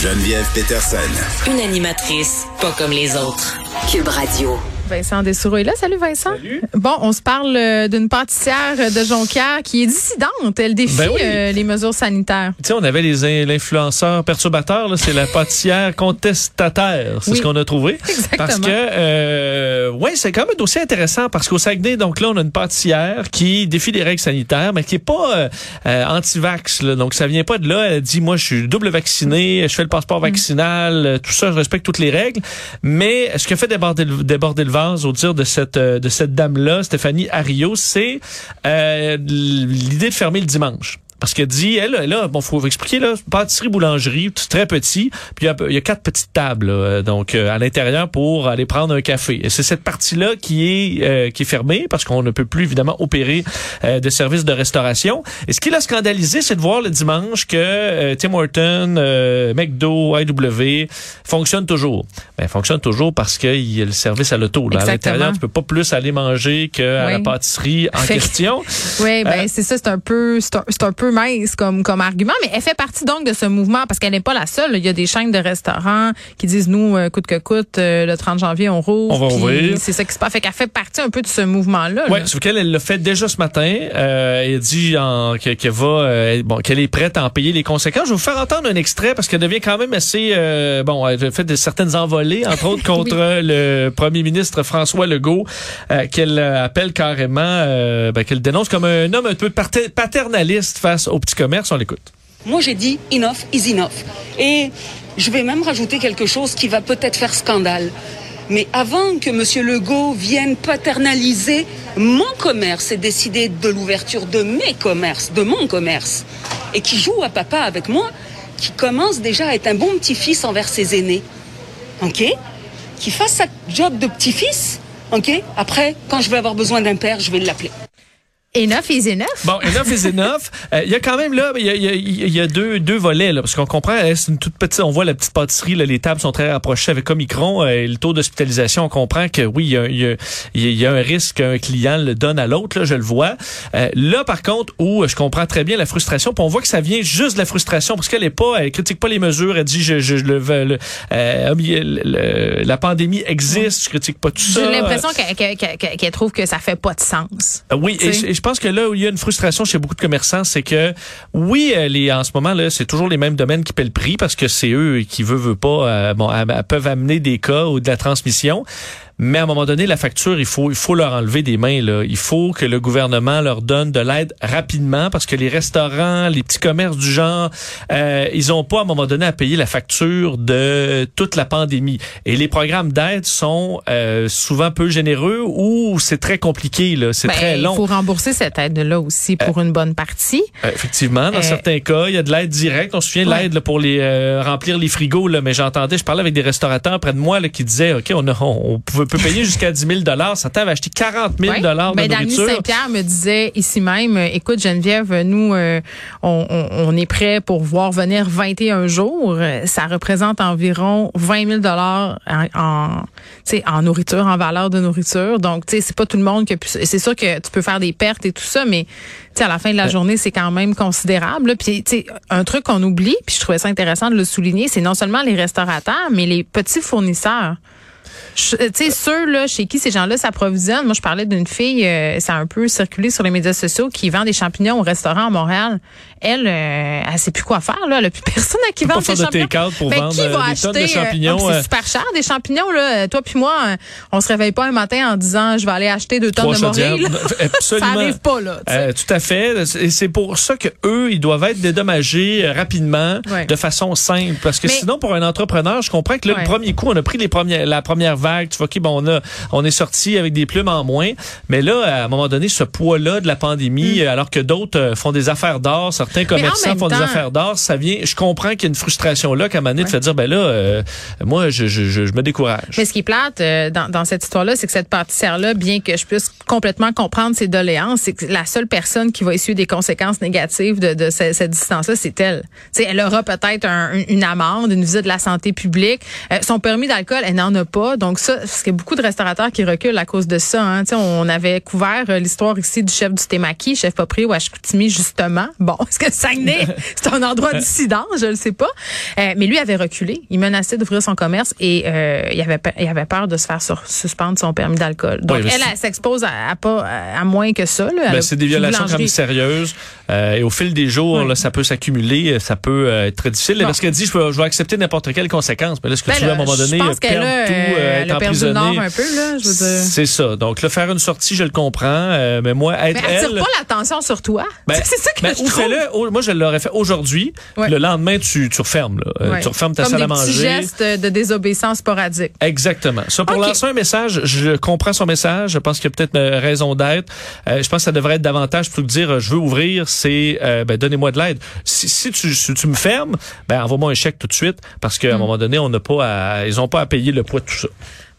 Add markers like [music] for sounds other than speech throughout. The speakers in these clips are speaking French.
Geneviève Peterson. Une animatrice pas comme les autres. Cube Radio. Vincent Dessoureau est là. Salut Vincent. Salut. Bon, on se parle euh, d'une pâtissière de Jonquière qui est dissidente. Elle défie Ben oui. euh, les mesures sanitaires. Tu sais, on avait les in- l'influenceurs perturbateurs, là, c'est la pâtissière contestataire, c'est Oui. ce qu'on a trouvé. [laughs] Exactement. Parce que, euh, ouais, c'est quand même un dossier intéressant parce qu'au Saguenay, donc là, on a une pâtissière qui défie les règles sanitaires, mais qui est pas euh, euh, anti-vax. là. Donc, ça vient pas de là. Elle dit, moi, je suis double vacciné, je fais le passeport vaccinal, euh, tout ça, je respecte toutes les règles. Mais ce qui a fait déborder le, déborder le vase, au dire de cette euh, de cette dame-là, Stéphanie Ario, c'est euh, l'idée de fermer le dimanche. Parce qu'elle dit, elle, là, bon, faut expliquer, là, pâtisserie, boulangerie, très petit, puis il y y a quatre petites tables, là, euh, donc, euh, à l'intérieur pour aller prendre un café. Et c'est cette partie-là qui est, euh, qui est fermée, parce qu'on ne peut plus, évidemment, opérer euh, de services de restauration. Et ce qui l'a scandalisé, c'est de voir le dimanche que euh, Tim Horton, euh, McDo, IW fonctionnent toujours. Ben, fonctionnent toujours parce qu'il y a le service à l'auto. là. À l'intérieur, tu peux pas plus aller manger qu'à la pâtisserie en Fait question. [laughs] Oui, ben c'est ça, c'est un peu c'est un, c'est un peu mince comme comme argument, mais elle fait partie donc de ce mouvement parce qu'elle n'est pas la seule. Il y a des chaînes de restaurants qui disent nous euh, coûte que coûte euh, le 30 janvier on rouvre. On va. C'est ça qui se passe. Fait qu'elle fait partie un peu de ce mouvement là. Ouais, sauf qu'elle, elle l'a fait déjà ce matin. Euh, elle dit qu'elle va, euh, bon, qu'elle est prête à en payer les conséquences. Je vais vous faire entendre un extrait parce qu'elle devient quand même assez, euh, bon, elle a fait de certaines envolées, entre autres [laughs] contre le premier ministre François Legault, qu'elle appelle carrément, ben, qu'elle dénonce comme un homme un peu pater- paternaliste face au petit commerce. On l'écoute. Moi, j'ai dit enough is enough. Et je vais même rajouter quelque chose qui va peut-être faire scandale. Mais avant que M. Legault vienne paternaliser mon commerce et décider de l'ouverture de mes commerces, de mon commerce, et qui joue à papa avec moi, qui commence déjà à être un bon petit-fils envers ses aînés, OK? Qui fasse sa job de petit-fils, OK? Après, quand je vais avoir besoin d'un père, je vais l'appeler. Enough is enough. Bon, enough is enough. [laughs] Euh, Il y a quand même là, il y a, y a- y a deux, deux volets là, parce qu'on comprend, euh, c'est une toute petite. On voit la petite pâtisserie, là, les tables sont très rapprochées avec Omicron euh, et le taux d'hospitalisation. On comprend que oui, il y y a- il y a un risque qu'un client le donne à l'autre. Là, je le vois. Euh, là, par contre, où je comprends très bien la frustration, puis on voit que ça vient juste de la frustration parce qu'elle est pas, elle critique pas les mesures. Elle dit, je, je, je le, euh, le- le- la pandémie existe, je critique pas tout ça. J'ai l'impression qu'elle qu'elle trouve que ça fait pas de sens. Euh, Oui, et je pense que là où il y a une frustration chez beaucoup de commerçants, c'est que oui, euh, les, en ce moment là, c'est toujours les mêmes domaines qui paient le prix parce que c'est eux qui veulent, veulent pas, euh, bon, peuvent amener des cas ou de la transmission. Mais à un moment donné, la facture, il faut, il faut leur enlever des mains. Là. Il faut que le gouvernement leur donne de l'aide rapidement parce que les restaurants, les petits commerces du genre, euh, ils ont pas à un moment donné à payer la facture de toute la pandémie. Et les programmes d'aide sont euh, souvent peu généreux ou c'est très compliqué. Là. C'est Ben, très il long. faut rembourser cette aide-là aussi pour une bonne partie. Euh, effectivement, dans Euh, certains cas, il y a de l'aide directe. On se souvient de Ouais. l'aide pour les euh, remplir les frigos, là, mais j'entendais, je parlais avec des restaurateurs près de moi là, qui disaient, OK, on, a, on, on pouvait, peut payer jusqu'à 10 000 Certains avaient acheté 40 000 Ouais. de Ben, Dany nourriture. Saint-Pierre me disait ici même, écoute Geneviève, nous, euh, on, on- on est prêt pour voir venir 21 jours. Ça représente environ 20 000 dollars en, en, tu sais, en nourriture, en valeur de nourriture. Donc, tu sais, c'est pas tout le monde qui a pu- C'est sûr que tu peux faire des pertes et tout ça, mais tu sais, à la fin de la journée, c'est quand même considérable. Puis, tu sais, un truc qu'on oublie, puis je trouvais ça intéressant de le souligner, c'est non seulement les restaurateurs, mais les petits fournisseurs. Je- Tu sais, ceux là, chez qui ces gens-là s'approvisionnent. Moi, je parlais d'une fille, euh, ça a un peu circulé sur les médias sociaux, qui vend des champignons au restaurant à Montréal. Elle, euh, elle sait plus quoi faire. Là. Elle a plus [laughs] personne à qui vendre des de champignons. pour Ben, vendre, qui euh, va acheter, de euh, champignons, euh? c'est super cher des champignons. Là? Toi puis moi, euh, on se réveille pas un matin en disant, je vais aller acheter deux tonnes de morille. Ça arrive pas là. Euh, tout à fait. Et c'est pour ça que eux, ils doivent être dédommagés euh, rapidement, Ouais. de façon simple. Parce que Mais- sinon, pour un entrepreneur, je comprends que là, Ouais. le premier coup, on a pris les premières, la première vague. Tu vois, ok, bon, on a, on est sorti avec des plumes en moins. Mais là, à un moment donné, ce poids-là de la pandémie, euh, alors que d'autres euh, font des affaires d'or, certains commerçants Mm. font des affaires d'or, ça vient. Je comprends qu'il y a une frustration là, qu'à un moment donné, de faire dire, ben là, euh, moi, je, je, je, je me décourage. Mais ce qui est plate euh, dans, dans cette histoire-là, c'est que cette pâtissière-là, bien que je puisse complètement comprendre ses doléances, c'est que la seule personne qui va essuyer des conséquences négatives de, de ce- cette distance-là, c'est elle. Tu sais, elle aura peut-être un- une amende, une visite de la santé publique. Euh, son permis d'alcool, elle n'en a pas. Donc, Donc ça, parce qu'il y a beaucoup de restaurateurs qui reculent à cause de ça. Hein. On avait couvert euh, l'histoire ici du chef du Temaki, chef Popri ou Ashkoutimi, justement. Bon, [laughs] est-ce que Saguenay, [laughs] c'est un endroit dissident? Je le sais pas. Euh, mais lui avait reculé. Il menaçait d'ouvrir son commerce et euh, il, avait, il avait peur de se faire suspendre son permis d'alcool. Donc, elle, elle, s'expose à, pas à moins que ça. Ben, c'est des violations quand même sérieuses. et au fil des jours, là, ça peut s'accumuler. Ça peut être très difficile. Parce qu'elle dit, je, je vais accepter n'importe quelle conséquence. Mais là, ce que ben, tu veux à un moment donné, perdre tout, euh, être emprisonné. un peu, là, je veux dire. C'est ça. Donc, là, faire une sortie, je le comprends. Euh, mais moi, être mais attire pas l'attention sur toi. Ben, [laughs] c'est ça que ben, je trouve. Le, moi, je l'aurais fait aujourd'hui. Le lendemain, tu, tu refermes. Là. Euh, tu refermes ta Comme salle à manger. geste de désobéissance sporadique. Exactement. Ça, pour lancer un message, je comprends son message. Je pense qu'il y a peut-être raison d'être. je pense que ça devrait être davantage plutôt que dire je veux ouvrir, c'est ben, donnez-moi de l'aide. Si, si, tu, si tu me fermes, ben envoie-moi un chèque tout de suite parce qu'à un mm. moment donné, on n'a pas à, ils ont pas à payer le poids de tout ça.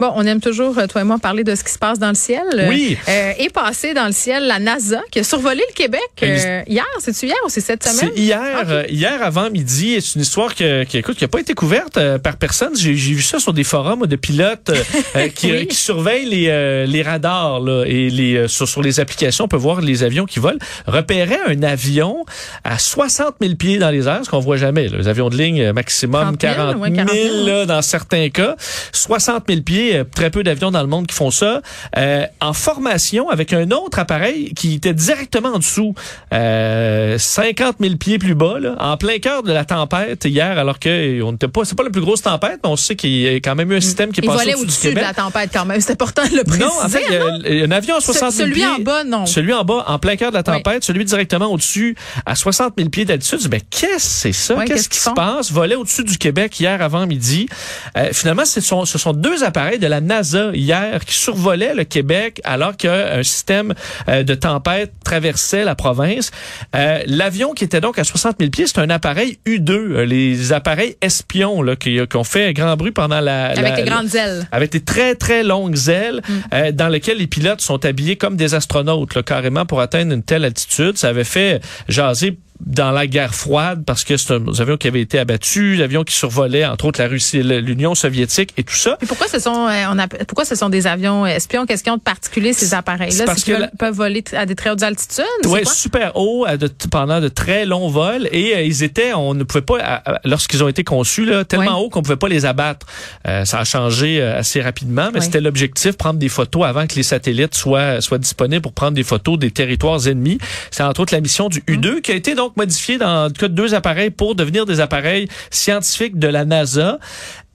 Bon, on aime toujours, euh, toi et moi, parler de ce qui se passe dans le ciel. Oui. Euh, est passé dans le ciel la NASA qui a survolé le Québec euh, hier. C'est-tu hier ou c'est cette semaine? C'est hier, euh, hier avant midi. C'est une histoire qui, qui, écoute, qui a pas été couverte par personne. J'ai vu ça sur des forums de pilotes [laughs] qui, qui, surveillent les, les radars là, et les sur, sur, les applications. On peut voir les avions qui volent. Repérait un avion à 60 000 pieds dans les airs, ce qu'on voit jamais. Là. Les avions de ligne maximum 40 000, là, dans certains cas. 60 000 pieds euh, très peu d'avions dans le monde qui font ça, euh, en formation avec un autre appareil qui était directement en dessous, euh, 50 000 pieds plus bas, là, en plein cœur de la tempête hier, alors que on n'était pas, c'est pas la plus grosse tempête, mais on sait qu'il y a quand même eu un système qui est passé au-dessus de la tempête quand même. C'est important de le préciser. Non, en fait, il y a un avion à 60 000 celui en bas, non. Celui en bas, en plein cœur de la tempête, celui directement au-dessus, à 60 000 pieds d'altitude. Mais qu'est-ce que c'est ça? qu'est-ce qui se passe? Volait au-dessus du Québec hier avant midi. Euh, finalement, ce sont, ce sont deux appareils de la NASA hier qui survolait le Québec alors qu'un système euh, de tempête traversait la province. Euh, l'avion qui était donc à 60 000 pieds, c'est un appareil U2, euh, les appareils espions là, ont fait grand bruit pendant la... Avec les grandes ailes. Avec des très, très longues ailes mm. dans lesquelles les pilotes sont habillés comme des astronautes, là, carrément pour atteindre une telle altitude. Ça avait fait jaser dans la guerre froide parce que c'est un avion qui avait été abattu, l'avion qui survolait entre autres la Russie, l'Union soviétique et tout ça. Et pourquoi ce sont euh, on a, pourquoi ce sont des avions espions? Qu'est-ce qu'ils ont de particulier ces appareils-là? Parce qu'ils peuvent voler à des très hautes altitudes. Oui, super haut pendant de très longs vols et euh, ils étaient, on ne pouvait pas lorsqu'ils ont été conçus là, tellement haut qu'on pouvait pas les abattre. Euh, ça a changé assez rapidement, mais c'était l'objectif prendre des photos avant que les satellites soient soient disponibles pour prendre des photos des territoires ennemis. C'est entre autres la mission du U2 qui a été donc modifié dans le cas de deux appareils pour devenir des appareils scientifiques de la NASA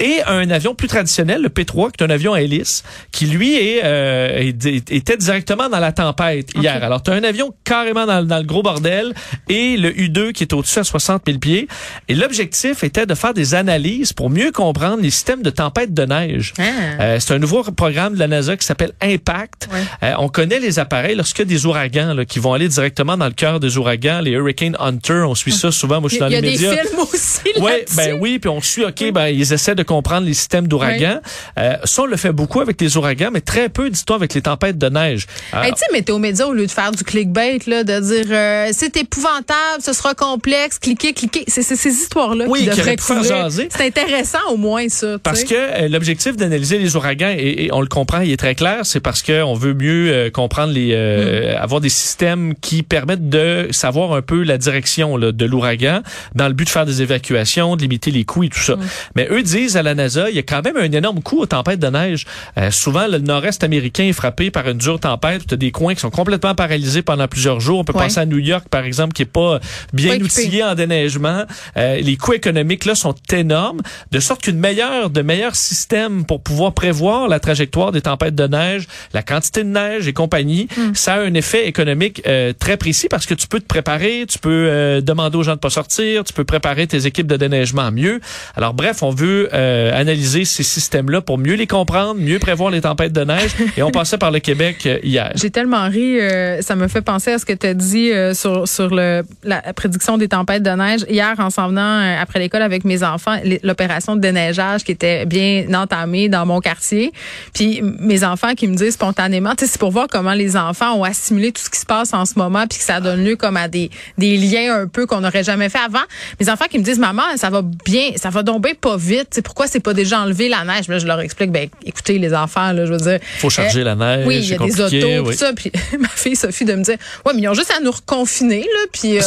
et un avion plus traditionnel, le P3, qui est un avion à hélice, qui lui est, euh, était directement dans la tempête hier. Alors, tu as un avion carrément dans, dans, le gros bordel et le U2 qui est au-dessus à 60 000 pieds. Et l'objectif était de faire des analyses pour mieux comprendre les systèmes de tempête de neige. Ah. Euh, c'est un nouveau programme de la NASA qui s'appelle Impact. Euh, on connaît les appareils lorsqu'il y a des ouragans là, qui vont aller directement dans le cœur des ouragans, les Hurricane Hunter, on suit ça souvent. Moi, je suis dans les médias. Il y a des films aussi ouais, ben oui, puis on suit, OK, ben ils essaient de comprendre les systèmes d'ouragans. Euh, ça, on le fait beaucoup avec les ouragans, mais très peu, dis-toi, avec les tempêtes de neige. tu sais, Météo Média, au lieu de faire du clickbait, là, de dire euh, c'est épouvantable, ce sera complexe, cliquez, cliquez. C'est ces histoires-là oui, qui devraient C'est intéressant au moins, ça. Parce que euh, l'objectif d'analyser les ouragans, et, on le comprend, il est très clair, c'est parce qu'on veut mieux comprendre les... Mm. avoir des systèmes qui permettent de savoir un peu la direction là, de l'ouragan dans le but de faire des évacuations, de limiter les coûts et tout ça. Mm. Mais eux disent à la NASA, il y a quand même un énorme coup aux tempêtes de neige. Euh, souvent, le nord-est américain est frappé par une dure tempête. Tu as des coins qui sont complètement paralysés pendant plusieurs jours. On peut penser à New York, par exemple, qui est pas bien outillé en déneigement. Euh, les coûts économiques là sont énormes, de sorte qu'une meilleure, de meilleurs systèmes pour pouvoir prévoir la trajectoire des tempêtes de neige, la quantité de neige et compagnie, hmm. ça a un effet économique euh, très précis parce que tu peux te préparer, tu peux demander aux gens de pas sortir, tu peux préparer tes équipes de déneigement mieux. Alors bref, on veut analyser ces systèmes-là pour mieux les comprendre, mieux prévoir les tempêtes de neige. Et on passait par le Québec euh, hier. J'ai tellement ri, euh, ça me fait penser à ce que tu as dit euh, sur, sur le, la prédiction des tempêtes de neige. Hier, en s'en venant après l'école avec mes enfants, l'opération de déneigeage qui était bien entamée dans mon quartier. Puis mes enfants qui me disent spontanément, c'est pour voir comment les enfants ont assimilé tout ce qui se passe en ce moment, puis que ça donne lieu comme à des, des liens un peu qu'on n'aurait jamais fait avant. Mes enfants qui me disent, maman, ça va bien, ça va tomber pas vite. Pourquoi pourquoi c'est pas déjà enlevé la neige? Là, je leur explique, ben, écoutez, les enfants, là, je veux dire. Faut charger la neige. Oui, il y a des autos, tout ça. Puis [laughs] ma fille Sophie de me dire, ouais, mais ils ont juste à nous reconfiner, là, puis euh,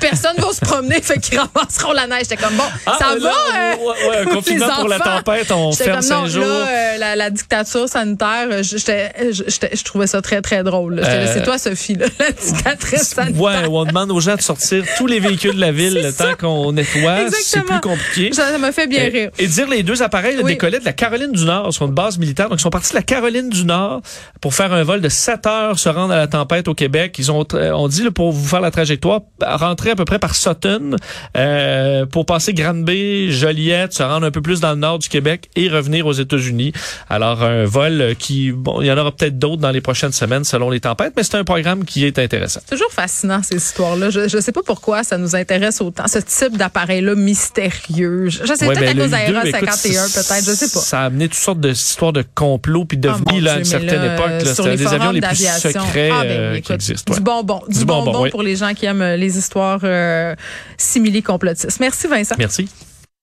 personne va se promener, [laughs] fait qu'ils ramasseront la neige. J'étais comme, bon, Ah, ça là, va, euh, ouais, [laughs] confinement les pour la tempête, on ferme comme, non, jours. Là, euh, la, la dictature sanitaire, euh, je trouvais ça très, très drôle. Euh, C'est toi, Sophie, là, la dictatrice sanitaire. Ouais, on demande aux gens de sortir tous les véhicules de la ville le temps qu'on nettoie. C'est plus compliqué. Ça m'a fait bien Et- rire. Et dire les deux appareils Oui. décollaient de la Caroline du Nord, sur une base militaire. Donc, ils sont partis de la Caroline du Nord pour faire un vol de 7 heures, se rendre à la tempête au Québec. Ils ont, euh, on dit, là, pour vous faire la trajectoire, rentrer à peu près par Sutton, euh, pour passer Granby, Joliette, se rendre un peu plus dans le nord du Québec et revenir aux États-Unis. Alors, un vol qui, bon, il y en aura peut-être d'autres dans les prochaines semaines selon les tempêtes, mais c'est un programme qui est intéressant. Toujours fascinant ces histoires-là. Je ne sais pas pourquoi ça nous intéresse autant, ce type d'appareil-là mystérieux. Je, sais Ouais, peut-être à cause d'Aéro U2, écoute, 51, peut-être, je sais pas. Ça a amené toutes sortes d'histoires de complots puis Ah, mon là, à une certaine là, époque. là, sur C'était les des avions les plus secrets Ah, ben, euh, qui existent. Du bonbon. Du, Du bonbon, bonbon oui. pour les gens qui aiment euh, les histoires euh, simili-complotistes. Merci, Vincent. Merci.